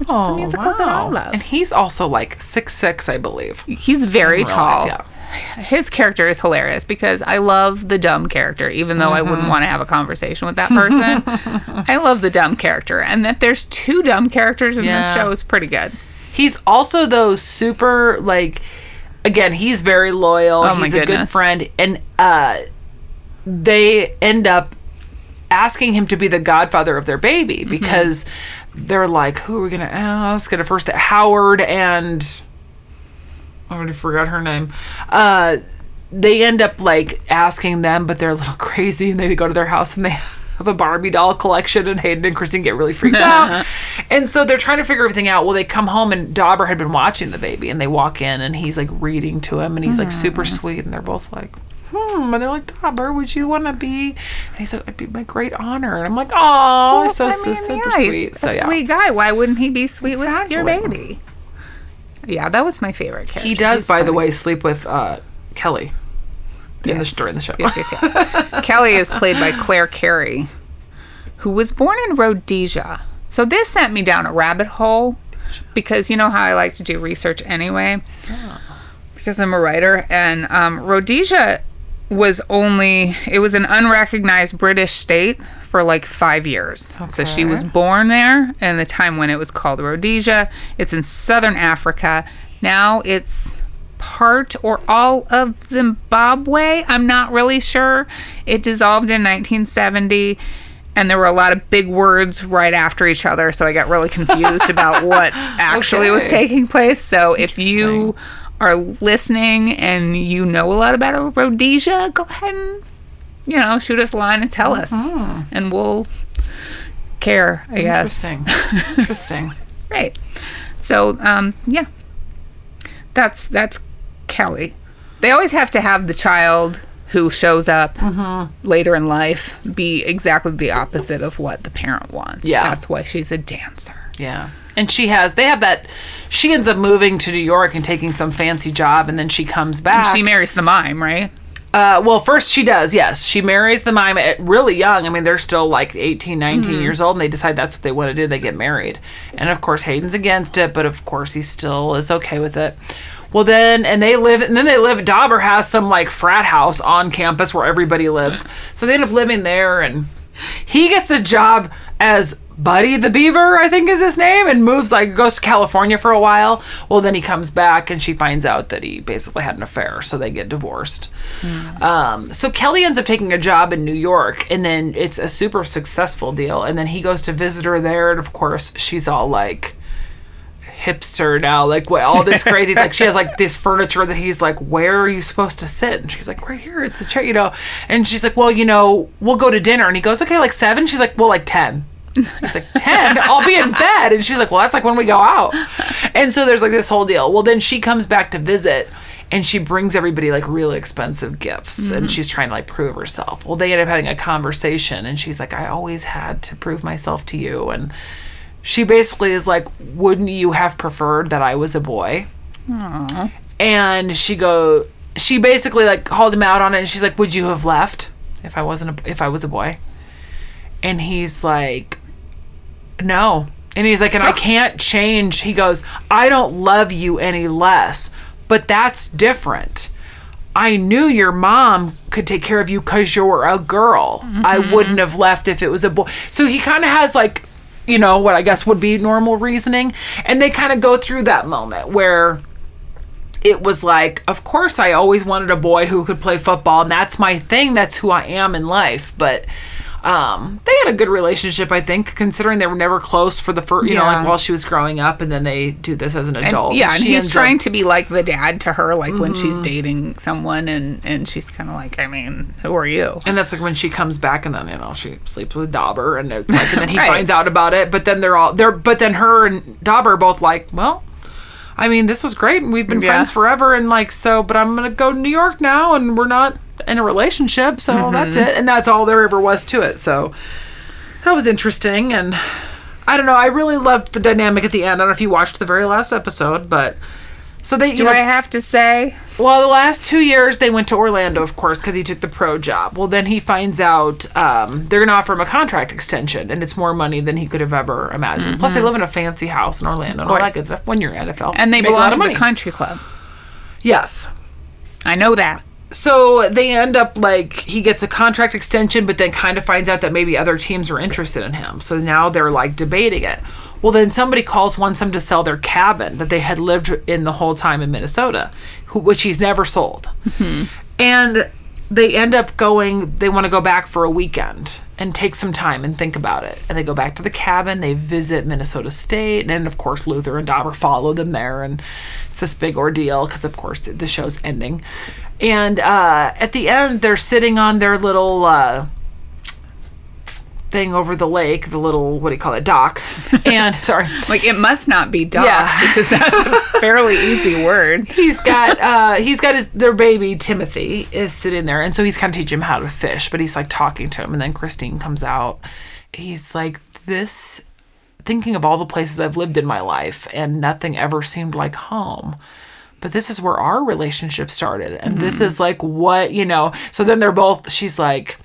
Oh, musical that I love. And he's also like six six, I believe. He's very real life, tall. yeah. His character is hilarious because I love the dumb character, even though I Mm-hmm. wouldn't want to have a conversation with that person. I love the dumb character. And that there's two dumb characters in this show is pretty good. He's also though super like again, he's very loyal. Oh, he's a good friend. And uh they end up asking him to be the godfather of their baby Mm-hmm. They're like, who are we gonna ask? Gonna first Howard and I already forgot her name. Uh they end up like asking them, but they're a little crazy and they go to their house and they have a Barbie doll collection and Hayden and Christine get really freaked out. and so they're trying to figure everything out. Well, they come home and Dauber had been watching the baby and they walk in and he's like reading to him and he's like super sweet and they're both like, hmm. And they're like, Dauber, would you want to be? And he's like, it'd be my great honor. And I'm like, oh, so, I so mean, super yeah, he's sweet. A So yeah. sweet guy. Why wouldn't he be sweet with your baby? Yeah, that was my favorite character. He does, He's by the way, sleep with uh, Kelly in the during the show. Yes, yes, yes. Kelly is played by Clare Carey, who was born in Rhodesia. So this sent me down a rabbit hole because you know how I like to do research anyway. Because I'm a writer, and um, Rhodesia was only it was an unrecognized British state for like five years. So she was born there in the time when it was called Rhodesia. It's in southern Africa. Now it's part or all of Zimbabwe. I'm not really sure. It dissolved in 1970 and there were a lot of big words right after each other, so I got really confused about what actually was taking place. So if you are listening and you know a lot about Rhodesia, go ahead and you know shoot us a line and tell us, and we'll care. I guess. Interesting. Interesting. Right. So, um, yeah, that's that's Kelly. They always have to have the child who shows up Mm-hmm. later in life be exactly the opposite of what the parent wants. Yeah. that's why she's a dancer. Yeah. And she has, they have that, she ends up moving to New York and taking some fancy job, and then she comes back. She marries the mime, right? uh, well, first she does, yes. She marries the mime at really young. I mean, they're still like 18, 19 years old, and they decide that's what they want to do. They get married. And of course, Hayden's against it, but of course, he still is okay with it. Well, then, and they live, and then they live, Dauber has some like frat house on campus where everybody lives. So they end up living there, and he gets a job as Buddy the Beaver, I think is his name, and moves like goes to California for a while. Well, then he comes back and she finds out that he basically had an affair, so they get divorced. Um, so Kelly ends up taking a job in New York, and then it's a super successful deal. And then he goes to visit her there, and of course she's all like hipster now, like what all this crazy like she has like this furniture that he's like, Where are you supposed to sit? And she's like, Right here, it's a chair, you know. And she's like, Well, you know, we'll go to dinner. And he goes, Okay, like seven? She's like, Well, like ten. He's like, 10? I'll be in bed. And she's like, Well, that's like when we go out. And so there's like this whole deal. Well, then she comes back to visit and she brings everybody like really expensive gifts and mm-hmm. she's trying to like prove herself. Well, they end up having a conversation and she's like, I always had to prove myself to you. And she basically is like, Wouldn't you have preferred that I was a boy? And she go, she basically like called him out on it and she's like, Would you have left if I wasn't a, if I was a boy? And he's like, No. And he's like, and I can't change. He goes, I don't love you any less, but that's different. I knew your mom could take care of you because you're a girl. I mm-hmm. wouldn't have left if it was a boy. So he kind of has like, you know, what I guess would be normal reasoning. And they kind of go through that moment where it was like, of course, I always wanted a boy who could play football, and that's my thing. That's who I am in life. But um, they had a good relationship, I think, considering they were never close for the first, you know, like while she was growing up, and then they do this as an And, adult. yeah, and he's trying up- to be like the dad to her, like when she's dating someone, and and she's kind of like, I mean, who are you? And that's like when she comes back, and then you know she sleeps with Dauber, and it's like, and then he Right. finds out about it. But then they're all they're, but then her and Dauber are both like, well, I mean, this was great, and we've been Yeah. friends forever, and like, so, but I'm gonna go to New York now, and we're not in a relationship, so Mm-hmm. that's it, and that's all there ever was to it. So that was interesting, and I don't know. I really loved the dynamic at the end. I don't know if you watched the very last episode, but so they. You Do know, I have to say? well, the last two years they went to Orlando, of course, because he took the pro job. Well, then he finds out um, they're going to offer him a contract extension, and it's more money than he could have ever imagined. Plus, they live in a fancy house in Orlando and all that good stuff. When you're NFL, And they Make a belong to money. the country club. Yes. I know that. So they end up like he gets a contract extension, but then kind of finds out that maybe other teams are interested in him. So now they're like debating it. Well, then somebody calls wants them to sell their cabin that they had lived in the whole time in Minnesota, who, which he's never sold. And they end up going. They want to go back for a weekend and take some time and think about it. And they go back to the cabin. They visit Minnesota State, and of course Luther and Dauber follow them there, and it's this big ordeal because of course the show's ending. And uh, at the end, they're sitting on their little uh, thing over the lake, the little what do you call it, dock. And sorry, Like it must not be dock Yeah. because that's a fairly easy word. he's got uh he's got his their baby Timothy is sitting there. And so he's kind of teaching him how to fish but he's like talking to him. And then Christine comes out. He's like this thinking of all the places I've lived in my life and nothing ever seemed like home. But this is where our relationship started. And this is like what you know so then they're both she's like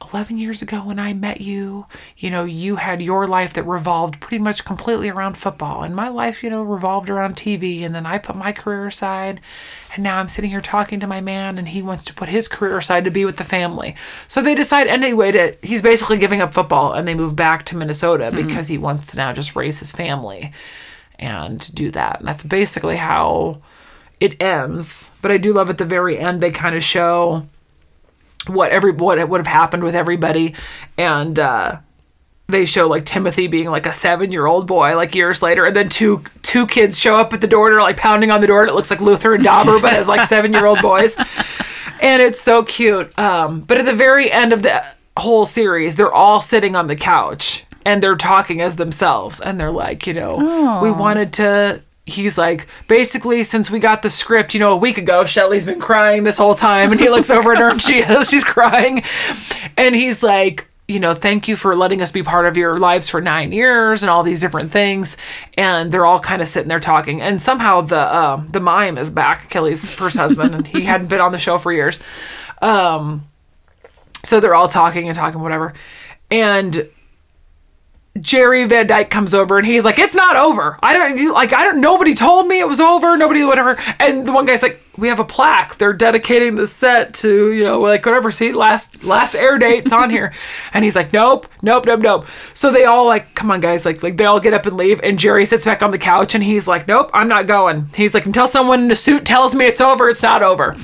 11 years ago when I met you, you know, you had your life that revolved pretty much completely around football. And my life, you know, revolved around TV. And then I put my career aside. And now I'm sitting here talking to my man, and he wants to put his career aside to be with the family. So they decide anyway to, he's basically giving up football and they move back to Minnesota hmm. because he wants to now just raise his family and do that. And that's basically how it ends. But I do love at the very end, they kind of show what every what would have happened with everybody. And uh they show like Timothy being like a seven year old boy like years later. And then two two kids show up at the door and are like pounding on the door and it looks like Luther and Dauber but as like seven year old boys. And it's so cute. Um but at the very end of the whole series they're all sitting on the couch and they're talking as themselves. And they're like you know we wanted to he's like basically since we got the script you know a week ago shelly's been crying this whole time and he looks over at her and she she's crying. And he's like you know thank you for letting us be part of your lives for nine years and all these different things. And they're all kind of sitting there talking. And somehow the uh, the mime is back kelly's first husband and he hadn't been on the show for years. Um so they're all talking and talking whatever. And Jerry Van Dyke comes over and he's like, "It's not over. I don't like. I don't. Nobody told me it was over. Nobody, whatever." And the one guy's like, "We have a plaque. They're dedicating the set to you know like whatever. See, last last air date. It's on here." And he's like, "Nope, nope, nope, nope." So they all like, "Come on, guys!" Like like they all get up and leave. And Jerry sits back on the couch and he's like, "Nope, I'm not going." He's like, "Until someone in a suit tells me it's over, it's not over."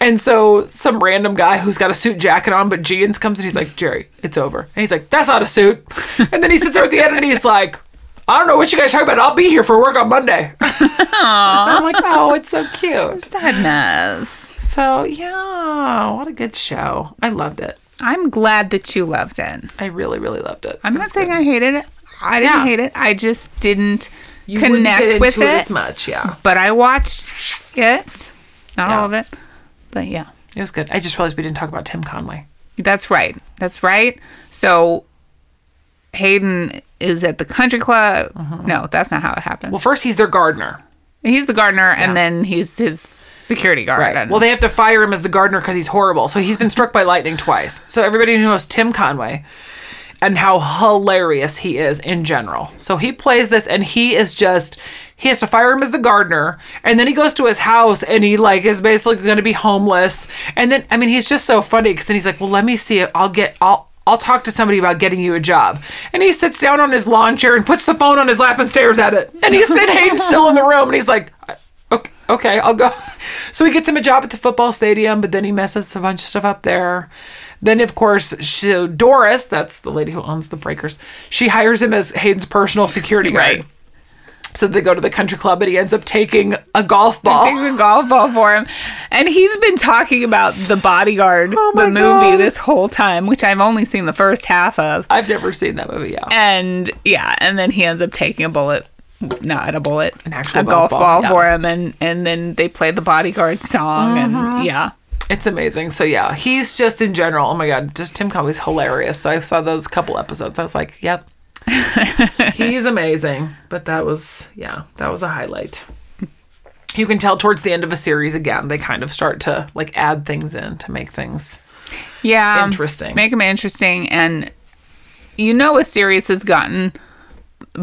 And so some random guy who's got a suit jacket on but jeans comes and he's like, "Jerry, it's over." And he's like, "That's not a suit." And then he sits there at the end and he's like, I don't know what you guys talking about. I'll be here for work on Monday. I'm like, oh, it's so cute. Sadness. So yeah, what a good show. I loved it. I'm glad that you loved it. I really, really loved it. I'm not saying I hated it. I didn't Yeah. hate it. I just didn't You connect with into it. as much. Yeah, But I watched it. Not Yeah. all of it. But yeah. it was good. I just realized we didn't talk about Tim Conway. That's right. That's right. So Hayden is at the country club. Uh-huh. No, that's not how it happened. Well, first he's their gardener. he's the gardener, and then he's his security guard. Right. Well, they have to fire him as the gardener because he's horrible. So he's been struck by lightning twice. So everybody knows Tim Conway and how hilarious he is in general. So he plays this and he is just he has to fire him as the gardener and then he goes to his house and he like is basically going to be homeless. And then I mean he's just so funny cuz then he's like, "Well, let me see if I'll get I'll I'll talk to somebody about getting you a job. And he sits down on his lawn chair and puts the phone on his lap and stares at it. And he's Sid Hayden's still in the room and he's like, okay, okay, I'll go. So he gets him a job at the football stadium, but then he messes a bunch of stuff up there. Then, of course, she, Doris, that's the lady who owns the Breakers, she hires him as Hayden's personal security guard. Right. So they go to the country club and he ends up taking a golf ball. takes a golf ball for him. And he's been talking about the bodyguard, Oh the movie, God. this whole time, which I've only seen the first half of. I've never seen that movie, yeah. And yeah, and then he ends up taking a bullet, not a bullet, An actual a golf golf, ball, ball, yeah. for him, and and then they play the bodyguard song, Mm-hmm. and yeah, It's amazing. So yeah, he's just in general. Oh my god, just Tim Conway's hilarious. So I saw those couple episodes. I was like, yep, He's amazing. But that was, yeah, that was a highlight. You can tell towards the end of a series again, they kind of start to like add things in to make things. Yeah. Interesting. Make them interesting. And you know, a series has gotten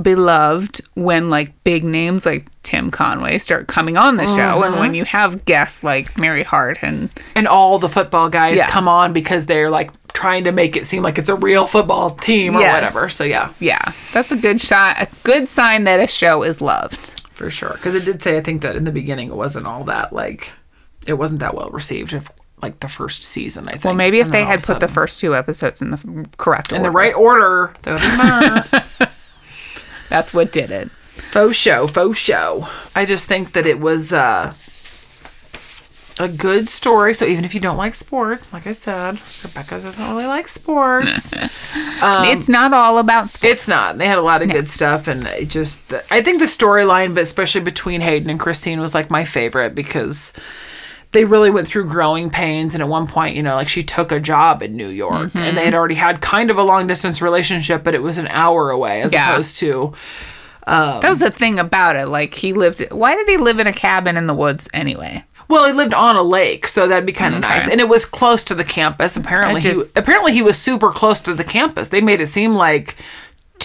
beloved when like big names like Tim Conway start coming on the show and when mm-hmm. you have guests like Mary Hart and And all the football guys Yeah. come on because they're like trying to make it seem like it's a real football team or Yes. whatever. So yeah, yeah, that's a good shot, a good sign that a show is loved. for sure. Because it did say, I think that in the beginning it wasn't all that like, it wasn't that well received. If, like the first season, I think. Well, maybe if they had put the first two episodes in the correct in order, the right order, they would have been- that's what did it. Faux show, faux show. I just think that it was uh, a good story. So even if you don't like sports, like I said, Rebecca doesn't really like sports. Um, it's not all about sports. it's not. They had a lot of good stuff, and it just I think the storyline, but especially between Hayden and Christine, was like my favorite because they really went through growing pains. And at one point, you know, like she took a job in New York, and they mm-hmm. had already had kind of a long distance relationship, but it was an hour away as Yeah. opposed to. Um, that was the thing about it. Like he lived. Why did he live in a cabin in the woods anyway? Well, he lived on a lake, so that'd be kind of Okay. nice, and it was close to the campus. Apparently, just- he apparently he was super close to the campus. They made it seem like.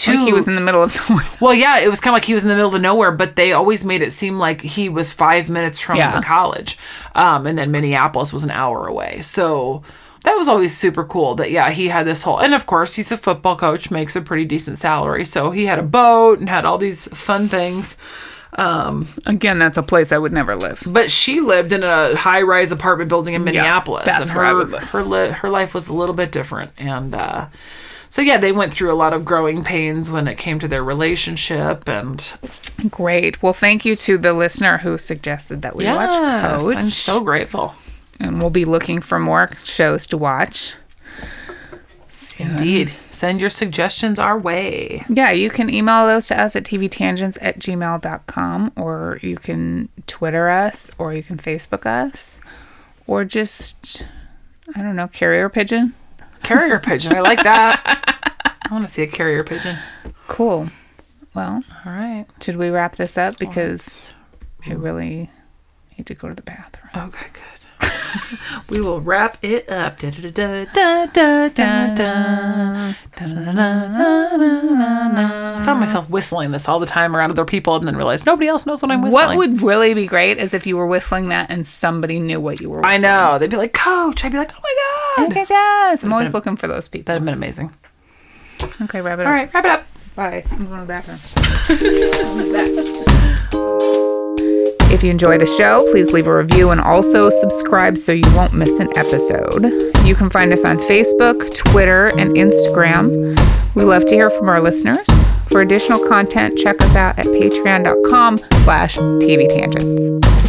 Like he was in the middle of nowhere. well, yeah, it was kind of like he was in the middle of nowhere, but they always made it seem like he was five minutes from Yeah. the college, um, and then Minneapolis was an hour away. So that was always super cool. That yeah, he had this whole, and of course he's a football coach, makes a pretty decent salary, so he had a boat and had all these fun things. Again, that's a place I would never live. But she lived in a high-rise apartment building in Minneapolis, that's and where I her would live. her li- her life was a little bit different. And uh, so yeah, they went through a lot of growing pains when it came to their relationship. And Great. Well, thank you to the listener who suggested that we watch Yes, Coach. I'm so grateful. and we'll be looking for more shows to watch. Indeed, send your suggestions our way. Yeah, you can email those to us at tvtangents at gmail.com, or you can Twitter us, or you can Facebook us, or just, I don't know, carrier pigeon. Carrier pigeon, I like that. I want to see a carrier pigeon. Cool. Well, All right. should we wrap this up? Because I really need to go to the bathroom. Okay, good. We will wrap it up. Found myself whistling this all the time around other people and then realized nobody else knows what I'm whistling. What would really be great is if you were whistling that and somebody knew what you were I know. They'd be like, Coach. I'd be like, oh my God. Okay, yes. I'm always looking for those people. That'd have been amazing. Okay, wrap it up. All right, wrap it up. Bye. I'm going to the bathroom. If you enjoy the show, please leave a review and also subscribe so you won't miss an episode. You can find us on Facebook, Twitter, and Instagram. We love to hear from our listeners. For additional content, check us out at patreon.com slash tvtangents.